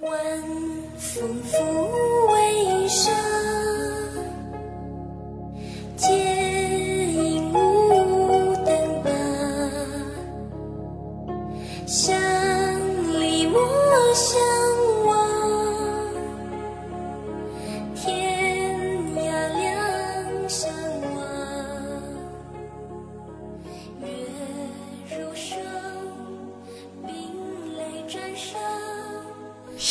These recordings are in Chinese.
晚风拂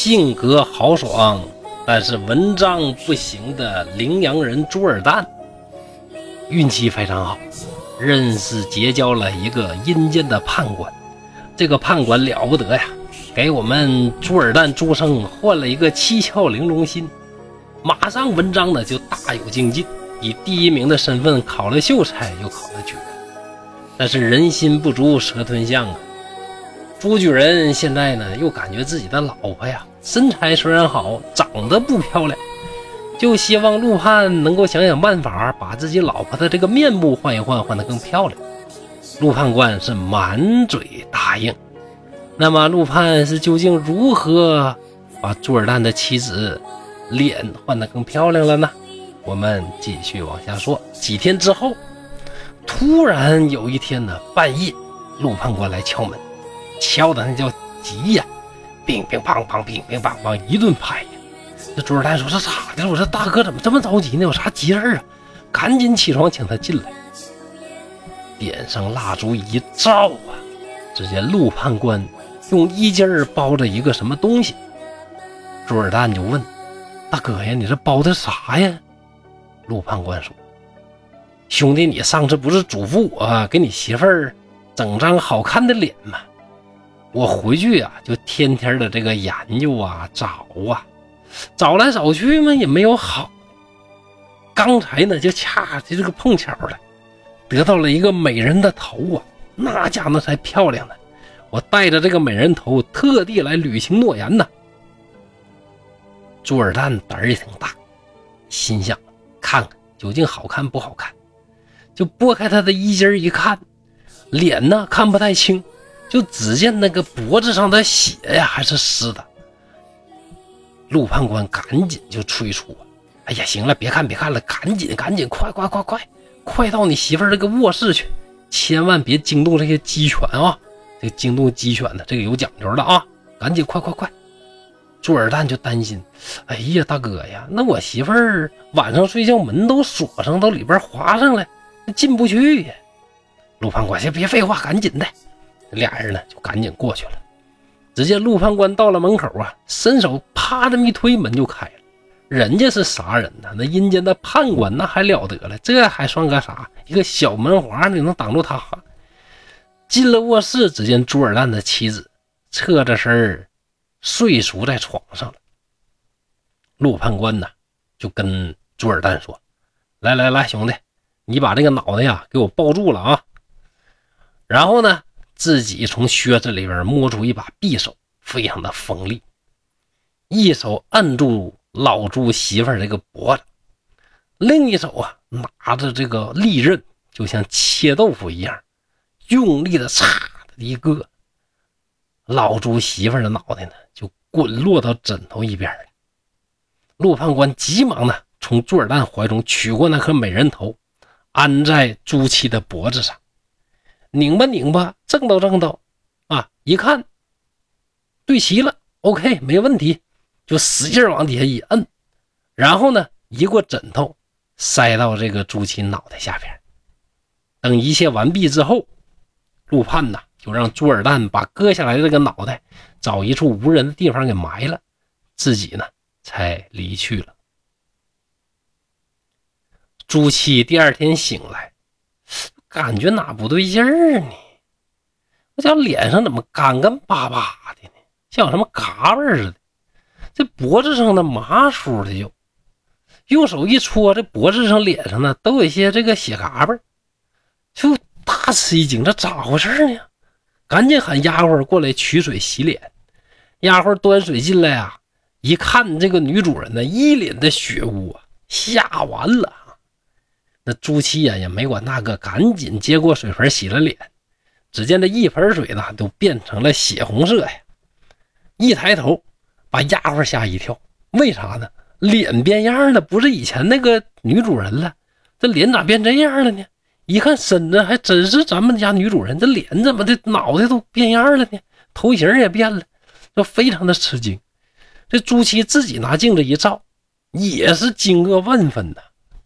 性格豪爽，但是文章不行的羚羊人朱尔旦，运气非常好，认识结交了一个阴间的判官。这个判官了不得呀，给我们朱尔旦朱生换了一个七窍玲珑心，马上文章呢就大有精进，以第一名的身份考了秀才，又考了举人。但是人心不足蛇吞象啊。朱举人现在呢，又感觉自己的老婆呀，身材虽然好，长得不漂亮，就希望陆判能够想想办法，把自己老婆的这个面目换一换，换得更漂亮。陆判官是满嘴答应。那么陆判是究竟如何把朱尔旦的妻子脸换得更漂亮了呢？我们继续往下说。几天之后，突然有一天呢，半夜，陆判官来敲门。敲的那叫急呀，乒乒乓乓，乒乒乓乓，一顿拍。这朱尔旦说：“这咋的了？我说大哥怎么这么着急呢？有啥急事啊？赶紧起床，请他进来。”点上蜡烛一照啊，只见陆判官用衣襟儿包着一个什么东西。朱尔旦就问：“大哥呀，你这包的啥呀？”陆判官说：“兄弟，你上次不是嘱咐我给你媳妇儿整张好看的脸吗？”我回去呀、就天天的这个研究啊，找啊，找来找去嘛，也没有好。刚才呢，就恰就这个碰巧了，得到了一个美人的头啊，那家伙才漂亮呢。我带着这个美人头，特地来履行诺言呢。朱尔旦胆儿也挺大，心想看看究竟好看不好看，就拨开他的衣襟一看，脸呢看不太清。就只见那个脖子上的血呀，还是湿的。陆判官赶紧就催促：“哎呀，行了，别看别看了，赶紧赶紧，快快快快，快到你媳妇儿这个卧室去，千万别惊动这些鸡犬啊！这个惊动鸡犬的，这个有讲究的啊！赶紧快快快！”朱尔旦就担心：“哎呀，大哥呀，那我媳妇儿晚上睡觉门都锁上，都里边划上了，进不去呀。”陆判官先别废话，赶紧的。俩人呢就赶紧过去了。只见陆判官到了门口啊，伸手啪这么一推，门就开了。人家是啥人呢？那阴间的判官那还了得了？这还算个啥？一个小门环你能挡住他？进了卧室，只见朱尔旦的妻子侧着身睡熟在床上了。陆判官呢就跟朱尔旦说：“来来来，兄弟，你把这个脑袋呀给我抱住了啊！然后呢？”自己从靴子里边摸出一把匕首，非常的锋利，一手按住老朱媳妇这个脖子，另一手啊拿着这个利刃，就像切豆腐一样，用力的嚓的一个，老朱媳妇的脑袋呢就滚落到枕头一边了。陆判官急忙的从朱尔旦怀中取过那颗美人头，安在朱七的脖子上。拧吧拧吧，正道正道，啊！一看对齐了，OK，没问题，就使劲往底下一摁，然后呢，一过枕头塞到这个朱七脑袋下边。等一切完毕之后，陆判呐就让朱尔旦把割下来的这个脑袋找一处无人的地方给埋了，自己呢才离去了。朱七第二天醒来。感觉哪不对劲儿呢？我家脸上怎么干干巴巴的呢？像有什么嘎巴似的。这脖子上的麻酥的就，用手一搓，这脖子上、脸上呢都有一些这个血嘎巴就大吃一惊，这咋回事呢？赶紧喊丫鬟过来取水洗脸。丫鬟端水进来啊，一看这个女主人呢，一脸的血污啊，吓完了。那朱七呀也没管那个，赶紧接过水盆洗了脸。只见这一盆水呢，都变成了血红色呀！一抬头，把丫鬟吓一跳。为啥呢？脸变样了，不是以前那个女主人了，这脸咋变这样了呢？一看身子还真是咱们家女主人，这脸怎么的，脑袋都变样了呢？头型也变了，就非常的吃惊。这朱七自己拿镜子一照，也是惊愕万分呐，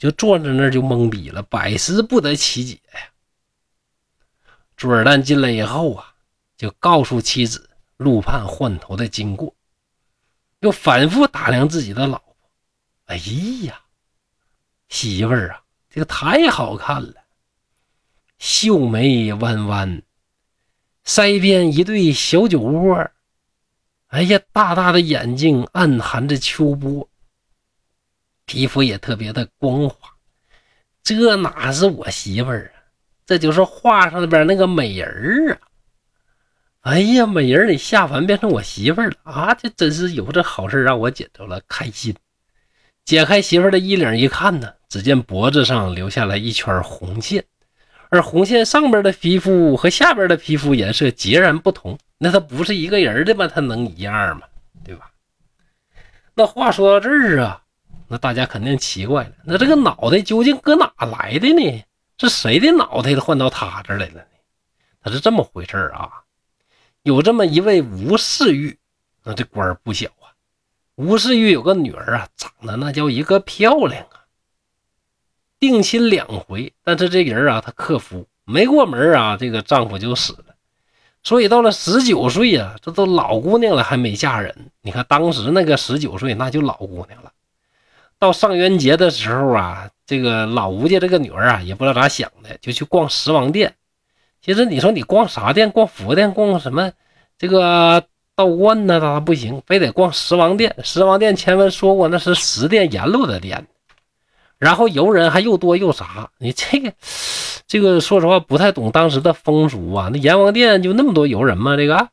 就坐在那儿就懵逼了，百思不得其解呀。朱尔旦进来以后啊，就告诉妻子陆盼换头的经过，又反复打量自己的老婆。哎呀，媳妇儿啊，这个太好看了，秀眉弯弯，腮边一对小酒窝。哎呀，大大的眼睛暗含着秋波，皮肤也特别的光滑，这哪是我媳妇儿啊？这就是画上边那个美人儿啊！哎呀，美人儿你下凡变成我媳妇儿了啊！这真是有这好事让我捡着了，开心。解开媳妇儿的衣领一看呢，只见脖子上留下了一圈红线，而红线上边的皮肤和下边的皮肤颜色截然不同。那他不是一个人的吗？他能一样吗？对吧？那话说到这儿啊，那大家肯定奇怪了，那这个脑袋究竟搁哪来的呢？是谁的脑袋换到他这来了呢？他是这么回事啊，有这么一位吴世玉，那这官不小啊。吴世玉有个女儿啊，长得那叫一个漂亮啊。定亲两回，但是这人啊，他克夫，没过门啊，这个丈夫就死了。所以到了十九岁呀，这都老姑娘了还没嫁人。你看当时那个十九岁，那就老姑娘了。到上元节的时候啊，这个老吴家这个女儿啊，也不知道咋想的，就去逛十王殿。其实你说你逛啥店？逛佛殿？逛什么？这个道观呢？咋不行？非得逛十王殿。十王殿前文说过，那是十殿阎罗的殿。然后游人还又多又杂。你这个。这个说实话不太懂当时的风俗啊，那阎王殿就那么多游人吗？这个，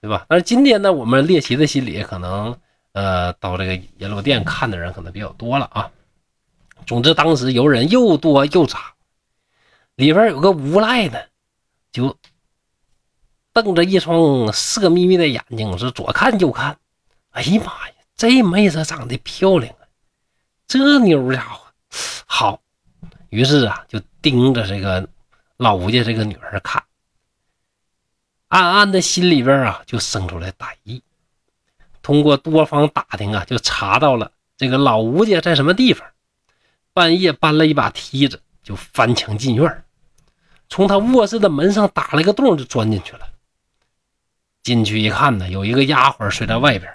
对吧？但是今天呢，我们猎奇的心理可能，呃，到这个阎罗殿看的人可能比较多了啊。总之，当时游人又多又杂，里边有个无赖呢，就瞪着一双色眯眯的眼睛，是左看右看。哎呀妈呀，这妹子长得漂亮啊，这妞家伙好。于是啊，就盯着这个老吴家这个女儿看，暗暗的心里边啊，就生出来歹意。通过多方打听啊，就查到了这个老吴家在什么地方。半夜搬了一把梯子，就翻墙进院，从他卧室的门上打了个洞，就钻进去了。进去一看呢，有一个丫鬟睡在外边，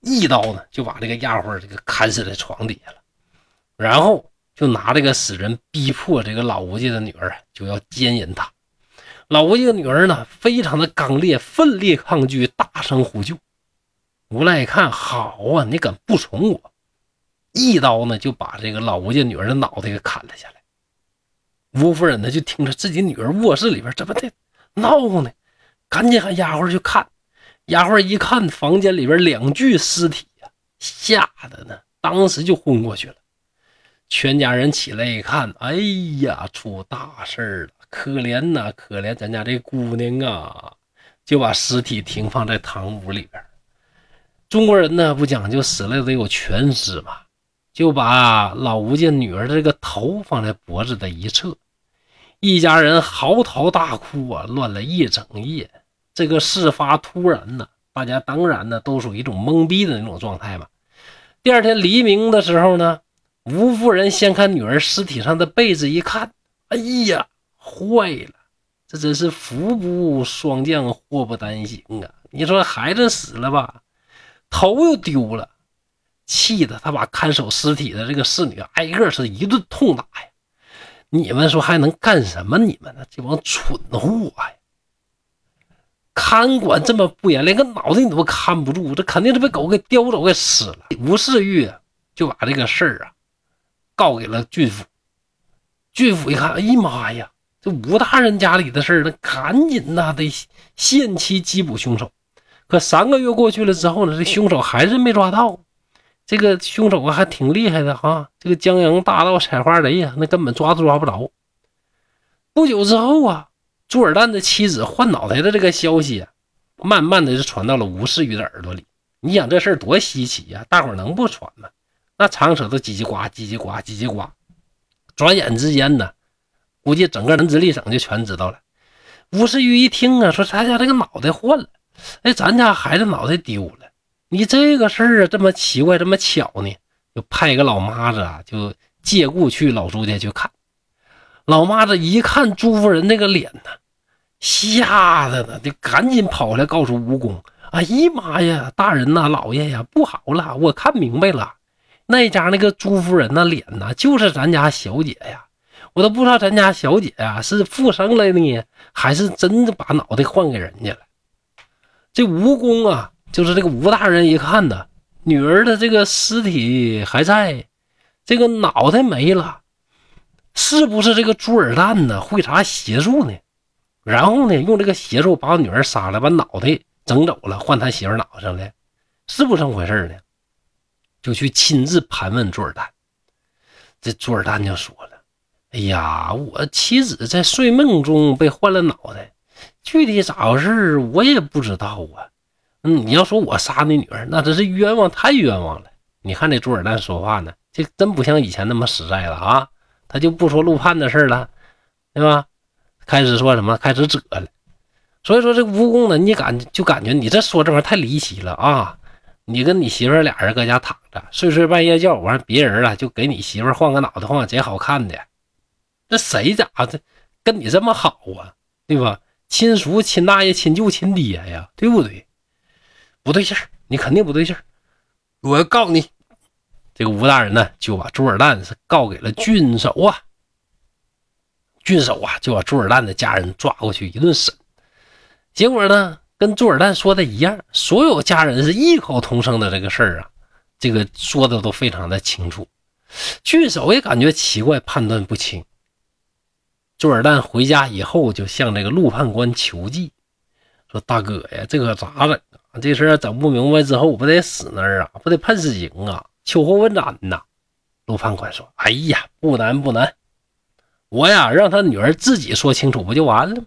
一刀呢就把这个丫鬟这个砍死在床底下了，然后。就拿这个死人逼迫这个老吴家的女儿，就要奸淫她。老吴家的女儿呢，非常的刚烈，奋力抗拒，大声呼救。无赖一看，好啊，你敢不从我？一刀呢，就把这个老吴家女儿的脑袋给砍了下来。吴夫人呢，就听着自己女儿卧室里边怎么的闹呢，赶紧喊丫鬟去看。丫鬟一看，房间里边两具尸体呀，吓得呢，当时就昏过去了。全家人起来一看，哎呀，出大事了！可怜呐，可怜咱家这姑娘啊！就把尸体停放在堂屋里边。中国人呢，不讲究死了得有全尸嘛，就把老吴家女儿的这个头放在脖子的一侧。一家人嚎啕大哭啊，乱了一整夜。这个事发突然呢，大家当然呢都属于一种懵逼的那种状态嘛。第二天黎明的时候呢。吴夫人掀开女儿尸体上的被子一看，哎呀，坏了！这真是福不双降，祸不单行啊！你说孩子死了吧，头又丢了，气得他把看守尸体的这个侍女挨个是一顿痛打呀！你们说还能干什么？你们呢？这帮蠢货呀！看管这么不严，连个脑袋你都看不住，这肯定是被狗给叼走给吃了。吴世玉就把这个事儿啊。告给了郡府，郡府一看，哎呀妈呀，这吴大人家里的事儿，那赶紧呐得限期缉捕凶手。可三个月过去了之后呢，这凶手还是没抓到。这个凶手啊还挺厉害的哈，这个江洋大盗采花贼呀，那根本抓都抓不着。不久之后啊，朱尔旦的妻子换脑袋的这个消息，啊慢慢的就传到了吴世玉的耳朵里。你想这事儿多稀奇呀，大伙儿能不传吗？那长舌头叽叽呱叽叽呱叽叽呱，转眼之间呢，估计整个南直隶省就全知道了。吴世玉一听啊，说咱家这个脑袋换了，哎，咱家孩子脑袋丢了。你这个事儿啊，这么奇怪，这么巧呢，就派一个老妈子啊，就借故去老朱家去看。老妈子一看朱夫人那个脸呢，吓得呢，就赶紧跑来告诉吴公：“哎呀妈呀，大人呐，老爷呀，不好了！我看明白了，那家那个朱夫人那脸呐，就是咱家小姐呀！我都不知道咱家小姐呀是复生了呢，还是真的把脑袋换给人家了。这吴公啊。”就是这个吴大人一看呢，女儿的这个尸体还在，这个脑袋没了，是不是这个朱尔旦呢会啥邪术呢？然后呢，用这个邪术把我女儿杀了，把脑袋整走了，换他媳妇脑袋上了，是不是这么回事呢？就去亲自盘问朱尔旦。这朱尔旦就说了：“哎呀，我妻子在睡梦中被换了脑袋，具体咋回事我也不知道啊。”嗯，你要说我杀你女儿，那真是冤枉，太冤枉了。你看这朱尔旦说话呢，这真不像以前那么实在了啊。他就不说陆判的事了，对吧？开始说什么？开始折了。所以说这蜈蚣呢，你感就感觉你这说这玩意太离奇了啊！你跟你媳妇俩人搁家躺着，睡睡半夜觉，完别人啊就给你媳妇换个脑袋，换个贼好看的。那谁咋的跟你这么好啊？对吧？亲叔、亲大爷、亲舅、亲爹呀，对不对？不对劲儿，你肯定不对劲儿！我要告你！这个吴大人呢，就把朱尔旦是告给了郡守啊。郡守啊，就把朱尔旦的家人抓过去一顿审。结果呢，跟朱尔旦说的一样，所有家人是异口同声的这个事儿啊，这个说的都非常的清楚。郡守也感觉奇怪，判断不清。朱尔旦回家以后，就向这个陆判官求计，说：“大哥呀，这可咋整啊？”这事儿整不明白之后，我不得死那儿啊？不得判死刑啊？秋后问斩呐！陆判官说：“哎呀，不难不难，我呀让他女儿自己说清楚不就完了吗？”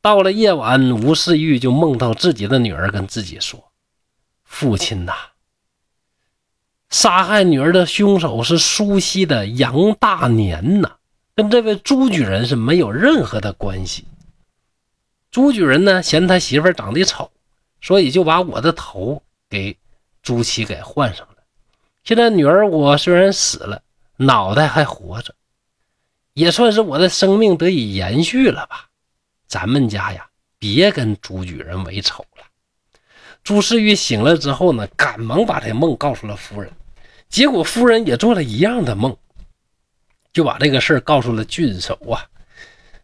到了夜晚，吴世玉就梦到自己的女儿跟自己说：“父亲呐，杀害女儿的凶手是苏西的杨大年呐，跟这位朱举人是没有任何的关系。朱举人呢，嫌他媳妇长得丑。”所以就把我的头给朱祁给换上了。现在女儿我虽然死了，脑袋还活着，也算是我的生命得以延续了吧。咱们家呀，别跟朱举人为仇了。朱世玉醒了之后呢，赶忙把这梦告诉了夫人，结果夫人也做了一样的梦，就把这个事儿告诉了郡守啊。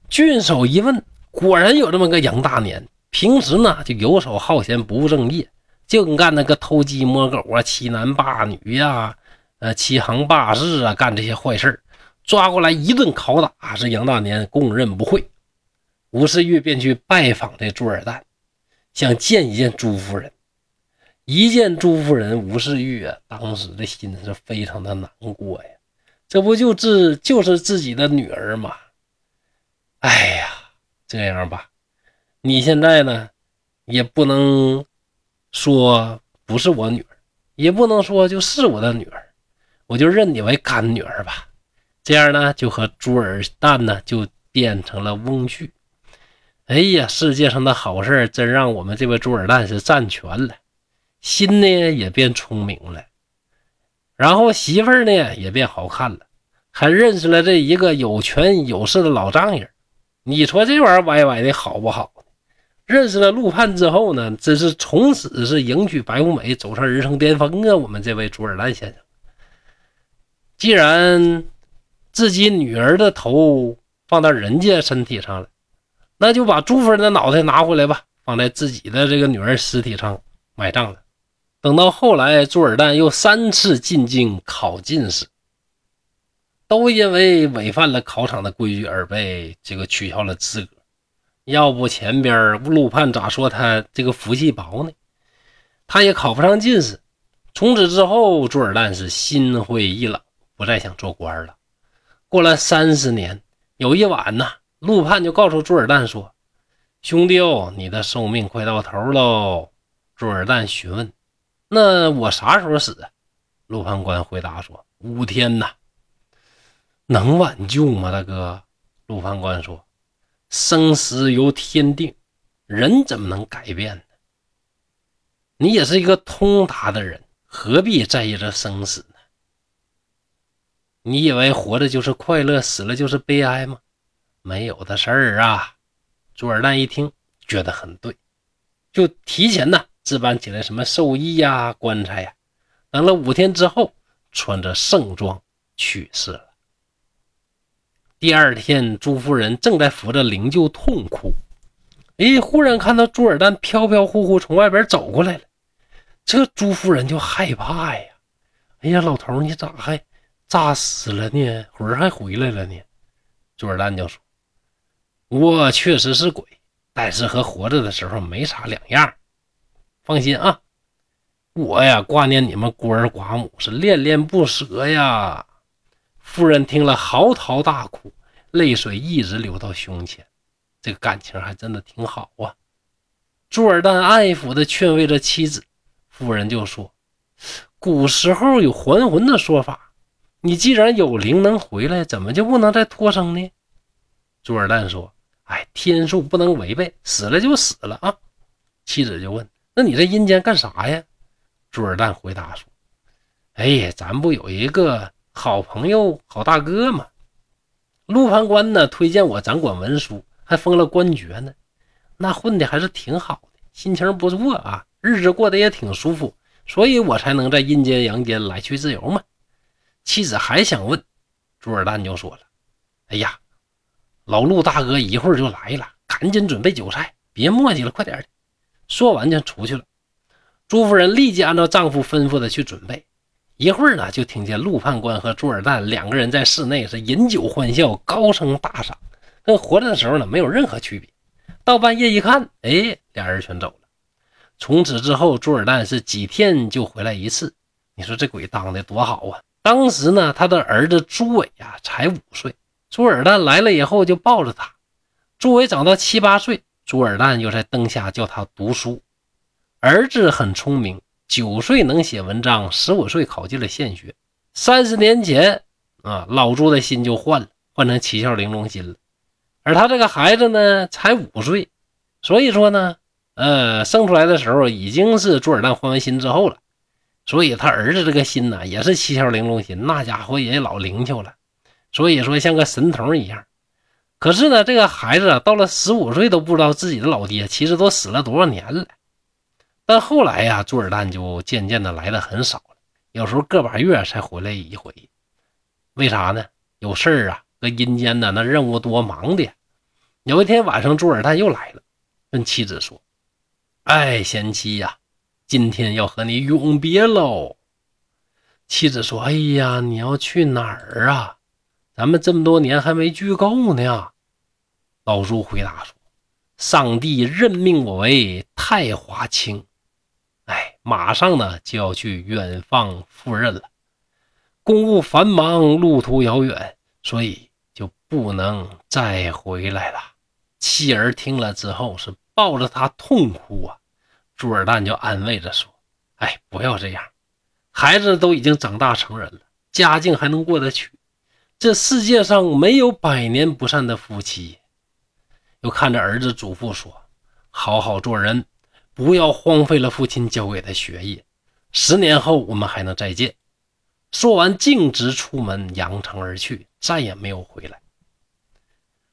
郡守一问，果然有这么个杨大年。平时呢，就游手好闲，不务正业，净干那个偷鸡摸狗啊、欺男霸女呀、呃欺行霸市啊，干这些坏事抓过来一顿拷打，是杨大年供认不讳。吴世玉便去拜访这朱尔旦，想见一见朱夫人。一见朱夫人，吴世玉啊，当时的心是非常的难过呀。这不就自就是自己的女儿吗？哎呀，这样吧。你现在呢，也不能说不是我女儿，也不能说就是我的女儿，我就认你为干女儿吧。这样呢，就和朱尔旦呢就变成了翁婿。哎呀，世界上的好事真让我们这位朱尔旦是占全了，心呢也变聪明了，然后媳妇儿呢也变好看了，还认识了这一个有权有势的老丈人。你说这玩意儿歪歪的好不好？认识了陆判之后呢，真是从此是迎娶白富美，走上人生巅峰啊！我们这位朱尔旦先生，既然自己女儿的头放到人家身体上了，那就把朱夫人的脑袋拿回来吧，放在自己的这个女儿尸体上埋葬了。等到后来，朱尔旦又三次进京考进士，都因为违反了考场的规矩而被这个取消了资格。要不前边陆判咋说他这个福气薄呢？他也考不上进士。从此之后，朱尔旦是心灰意冷，不再想做官了。过了三十年，有一晚呢，陆判就告诉朱尔旦说：“兄弟哦，你的寿命快到头喽，朱尔旦询问：“那我啥时候死？”陆判官回答说：“五天呐。”能挽救吗，大哥？陆判官说：“生死由天定，人怎么能改变呢？你也是一个通达的人，何必在意这生死呢？你以为活着就是快乐，死了就是悲哀吗？没有的事儿啊！”朱尔旦一听，觉得很对，就提前呢置办起来什么寿衣呀、棺材呀。等了五天之后，穿着盛装去世了。第二天，朱夫人正在扶着灵柩痛哭，哎，忽然看到朱尔旦飘飘忽忽从外边走过来了，这朱夫人就害怕呀！哎呀，老头，你咋还咋死了呢？魂还回来了呢？朱尔旦就说：“我确实是鬼，但是和活着的时候没啥两样。放心啊，我呀挂念你们孤儿寡母，是恋恋不舍呀。”夫人听了，嚎啕大哭，泪水一直流到胸前。这个感情还真的挺好啊。朱尔旦爱抚地劝慰着妻子，夫人就说：“古时候有还魂的说法，你既然有灵能回来，怎么就不能再托生呢？”朱尔旦说：“哎，天数不能违背，死了就死了啊。”妻子就问：“那你在阴间干啥呀？”朱尔旦回答说：“哎呀，咱不有一个。”好朋友、好大哥吗，陆判官呢推荐我掌管文书，还封了官爵呢，那混的还是挺好的，心情不错啊，日子过得也挺舒服，所以我才能在阴间阳间来去自由嘛。妻子还想问，朱尔旦就说了：“哎呀，老陆大哥一会儿就来了，赶紧准备酒菜，别磨叽了，快点的。”说完就出去了。朱夫人立即按照丈夫吩咐的去准备。一会儿呢，就听见陆判官和朱尔旦两个人在室内是饮酒欢笑，高声大赏，跟活着的时候呢没有任何区别。到半夜一看，哎，俩人全走了。从此之后，朱尔旦是几天就回来一次。你说这鬼当的多好啊！当时呢，他的儿子朱伟呀才五岁，朱尔旦来了以后就抱着他。朱伟长到七八岁，朱尔旦又在灯下教他读书。儿子很聪明。九岁能写文章，十五岁考进了县学。三十年前啊，老朱的心就换了，换成七窍玲珑心了。而他这个孩子呢，才五岁，所以说呢，呃，生出来的时候已经是朱尔旦换完心之后了。所以他儿子这个心呢，也是七窍玲珑心，那家伙也老灵巧了。所以说像个神童一样。可是呢，这个孩子啊到了十五岁都不知道自己的老爹其实都死了多少年了。但后来呀，朱尔旦就渐渐的来的很少了，有时候个把月才回来一回。为啥呢？有事儿啊，搁阴间呢，那任务多，忙的。有一天晚上，朱尔旦又来了，跟妻子说：“哎，贤妻呀，今天要和你永别喽。”妻子说：“哎呀，你要去哪儿啊？咱们这么多年还没聚够呢。”老朱回答说：“上帝任命我为太华卿。”哎，马上呢就要去远方赴任了，公务繁忙，路途遥远，所以就不能再回来了。妻儿听了之后是抱着他痛哭啊。朱尔旦就安慰着说：“哎，不要这样，孩子都已经长大成人了，家境还能过得去。这世界上没有百年不散的夫妻。”又看着儿子嘱咐说：“好好做人。”不要荒废了父亲教给的学业，十年后我们还能再见。说完，径直出门，扬长而去，再也没有回来。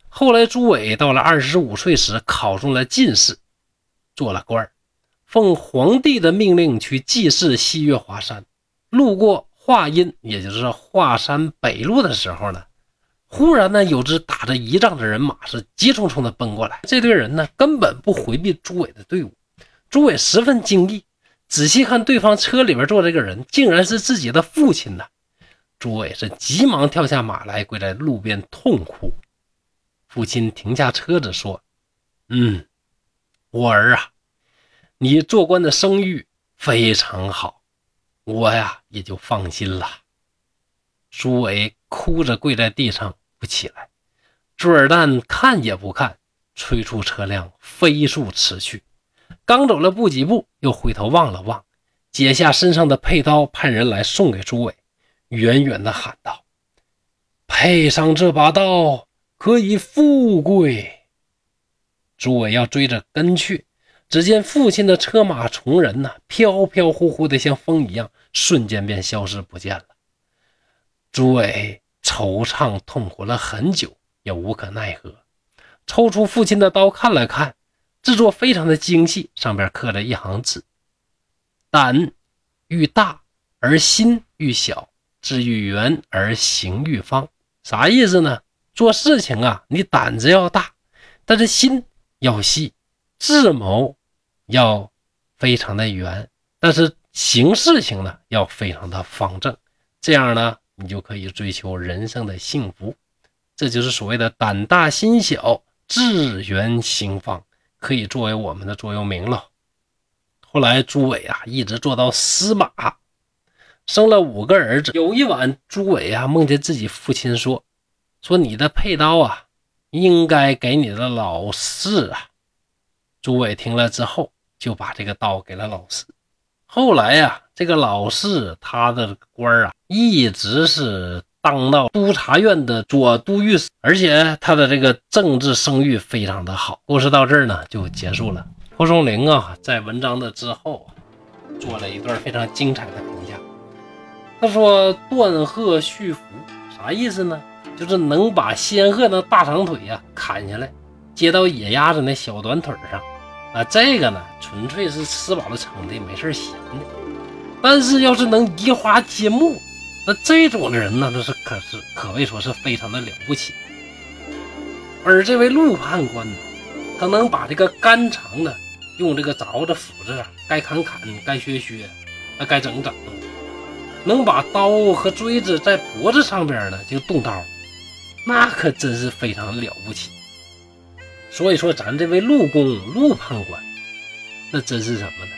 后来，朱伟到了二十五岁时，考中了进士，做了官奉皇帝的命令去祭祀西岳华山。路过华阴，也就是华山北路的时候呢，忽然呢，有支打着仪仗的人马是急匆匆的奔过来。这队人呢，根本不回避朱伟的队伍。朱伟十分惊异，仔细看对方车里边坐这个人，竟然是自己的父亲呐！朱伟是急忙跳下马来，跪在路边痛哭。父亲停下车子说：“嗯，我儿啊，你做官的声誉非常好，我呀也就放心了。”朱伟哭着跪在地上不起来。朱尔旦看也不看，催促车辆飞速驰去。刚走了不几步，又回头望了望，解下身上的佩刀，派人来送给朱伟，远远的喊道：“配上这把刀，可以富贵。”朱伟要追着跟去，只见父亲的车马从人呐，飘飘忽忽的像风一样，瞬间便消失不见了。朱伟惆怅痛苦了很久，也无可奈何，抽出父亲的刀看了看。制作非常的精细，上边刻着一行字：“胆愈大而心愈小，志愈圆而行愈方。”啥意思呢？做事情啊，你胆子要大，但是心要细，智谋要非常的圆，但是行事情呢要非常的方正，这样呢，你就可以追求人生的幸福。这就是所谓的“胆大心小，志圆行方”。可以作为我们的座右铭了。后来朱伟啊，一直做到司马，生了五个儿子。有一晚，朱伟啊梦见自己父亲说：“说你的佩刀啊，应该给你的老四啊。”朱伟听了之后，就把这个刀给了老四。后来呀，这个老四他的官啊，一直是。当到督察院的左都御史，而且他的这个政治声誉非常的好。故事到这儿呢就结束了。蒲松龄啊，在文章的之后做了一段非常精彩的评价。他说：“断鹤续福，啥意思呢？就是能把仙鹤那大长腿呀砍下来，接到野鸭子那小短腿上啊。这个呢，纯粹是吃饱了撑的，没事闲的。但是要是能移花接木。”那这种的人呢，那是可是可谓说是非常的了不起。而这位陆判官呢，他能把这个肝肠呢，用这个凿子、斧子啊，该砍砍，该削削，啊，该整整，能把刀和锥子在脖子上边呢就动刀，那可真是非常了不起。所以说，咱这位陆公陆判官，那真是什么呢？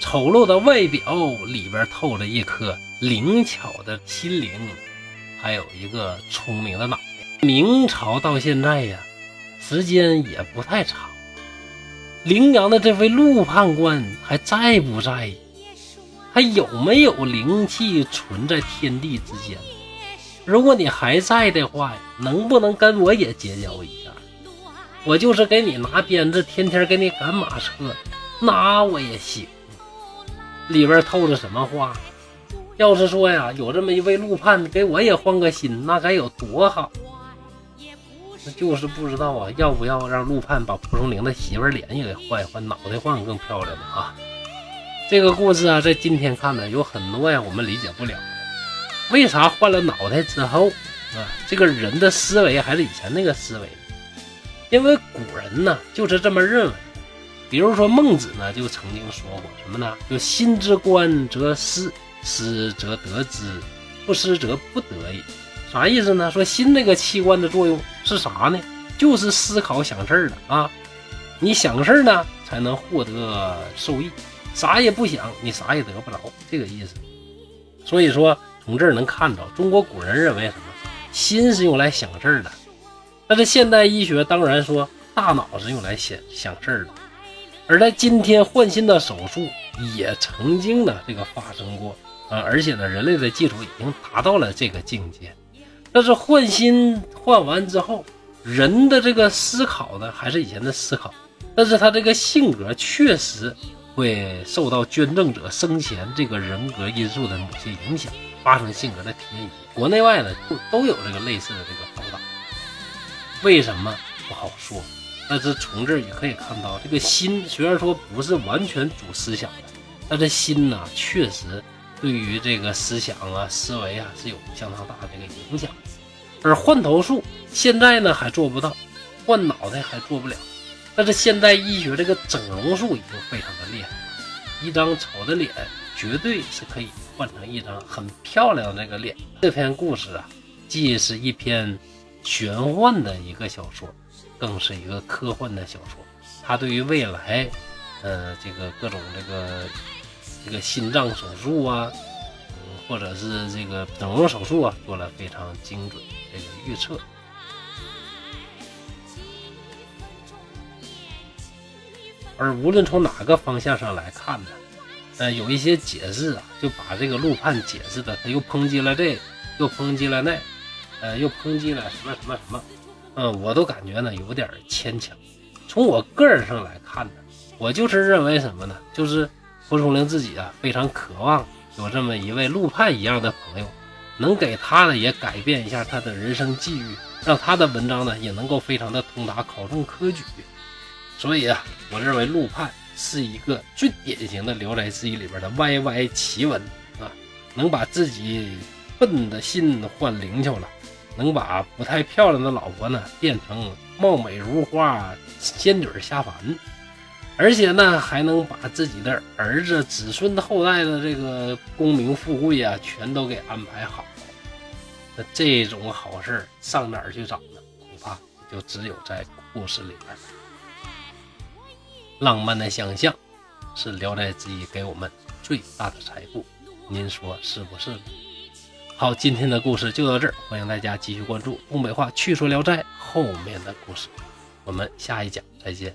丑陋的外表里边透着一颗灵巧的心灵，还有一个聪明的脑袋。明朝到现在呀，时间也不太长。陵阳的这位陆判官还在不在？还有没有灵气存在天地之间？如果你还在的话，能不能跟我也结交一下？我就是给你拿鞭子，天天给你赶马车，那我也行。里边透着什么话？要是说呀，有这么一位陆判给我也换个心，那该有多好！那就是不知道啊，要不要让陆判把蒲松龄的媳妇脸也给换一换，脑袋换个更漂亮的啊？这个故事啊，在今天看呢，有很多呀我们理解不了。为啥换了脑袋之后啊，这个人的思维还是以前那个思维？因为古人呢就是这么认为。比如说孟子呢，就曾经说过什么呢？就心之官则思，思则得之，不思则不得也。啥意思呢？说心这个器官的作用是啥呢？就是思考想事儿的啊。你想事儿呢，才能获得受益。啥也不想，你啥也得不着，这个意思。所以说，从这儿能看到，中国古人认为什么？心是用来想事儿的。但是现代医学当然说，大脑是用来想想事儿的。而在今天换心的手术也曾经呢这个发生过啊，而且呢人类的技术已经达到了这个境界。但是换心换完之后，人的这个思考呢还是以前的思考，但是他这个性格确实会受到捐赠者生前这个人格因素的某些影响，发生性格的偏移。国内外呢都都有这个类似的这个，为什么不好说？但是从这儿也可以看到，这个心虽然说不是完全主思想的，但是心呢，确实对于这个思想啊、思维啊是有相当大的这个影响。而换头术现在呢还做不到，换脑袋还做不了，但是现代医学这个整容术已经非常的厉害了，一张丑的脸绝对是可以换成一张很漂亮的这个脸。这篇故事啊，既是一篇玄幻的一个小说。更是一个科幻的小说，他对于未来，呃，这个各种这个这个心脏手术啊，嗯，或者是这个整容手术啊，做了非常精准这个预测。而无论从哪个方向上来看呢，呃，有一些解释啊，就把这个陆判解释的他又抨击了这，又抨击了那，呃，又抨击了什么什么什么，嗯，我都感觉呢有点牵强。从我个人上来看呢，我就是认为什么呢？就是蒲松龄自己啊，非常渴望有这么一位陆判一样的朋友，能给他呢也改变一下他的人生际遇，让他的文章呢也能够非常的通达考中科举。所以啊，我认为陆判是一个最典型的《聊斋志异》里边的歪歪奇文啊，能把自己笨的心换灵巧了，能把不太漂亮的老婆呢变成貌美如花仙女下凡，而且呢还能把自己的儿子子孙后代的这个功名富贵啊全都给安排好。那这种好事上哪儿去找呢？恐怕就只有在故事里边。浪漫的想象是《聊斋志异》给我们最大的财富，您说是不是？好，今天的故事就到这儿，欢迎大家继续关注东北话趣说聊斋后面的故事，我们下一讲再见。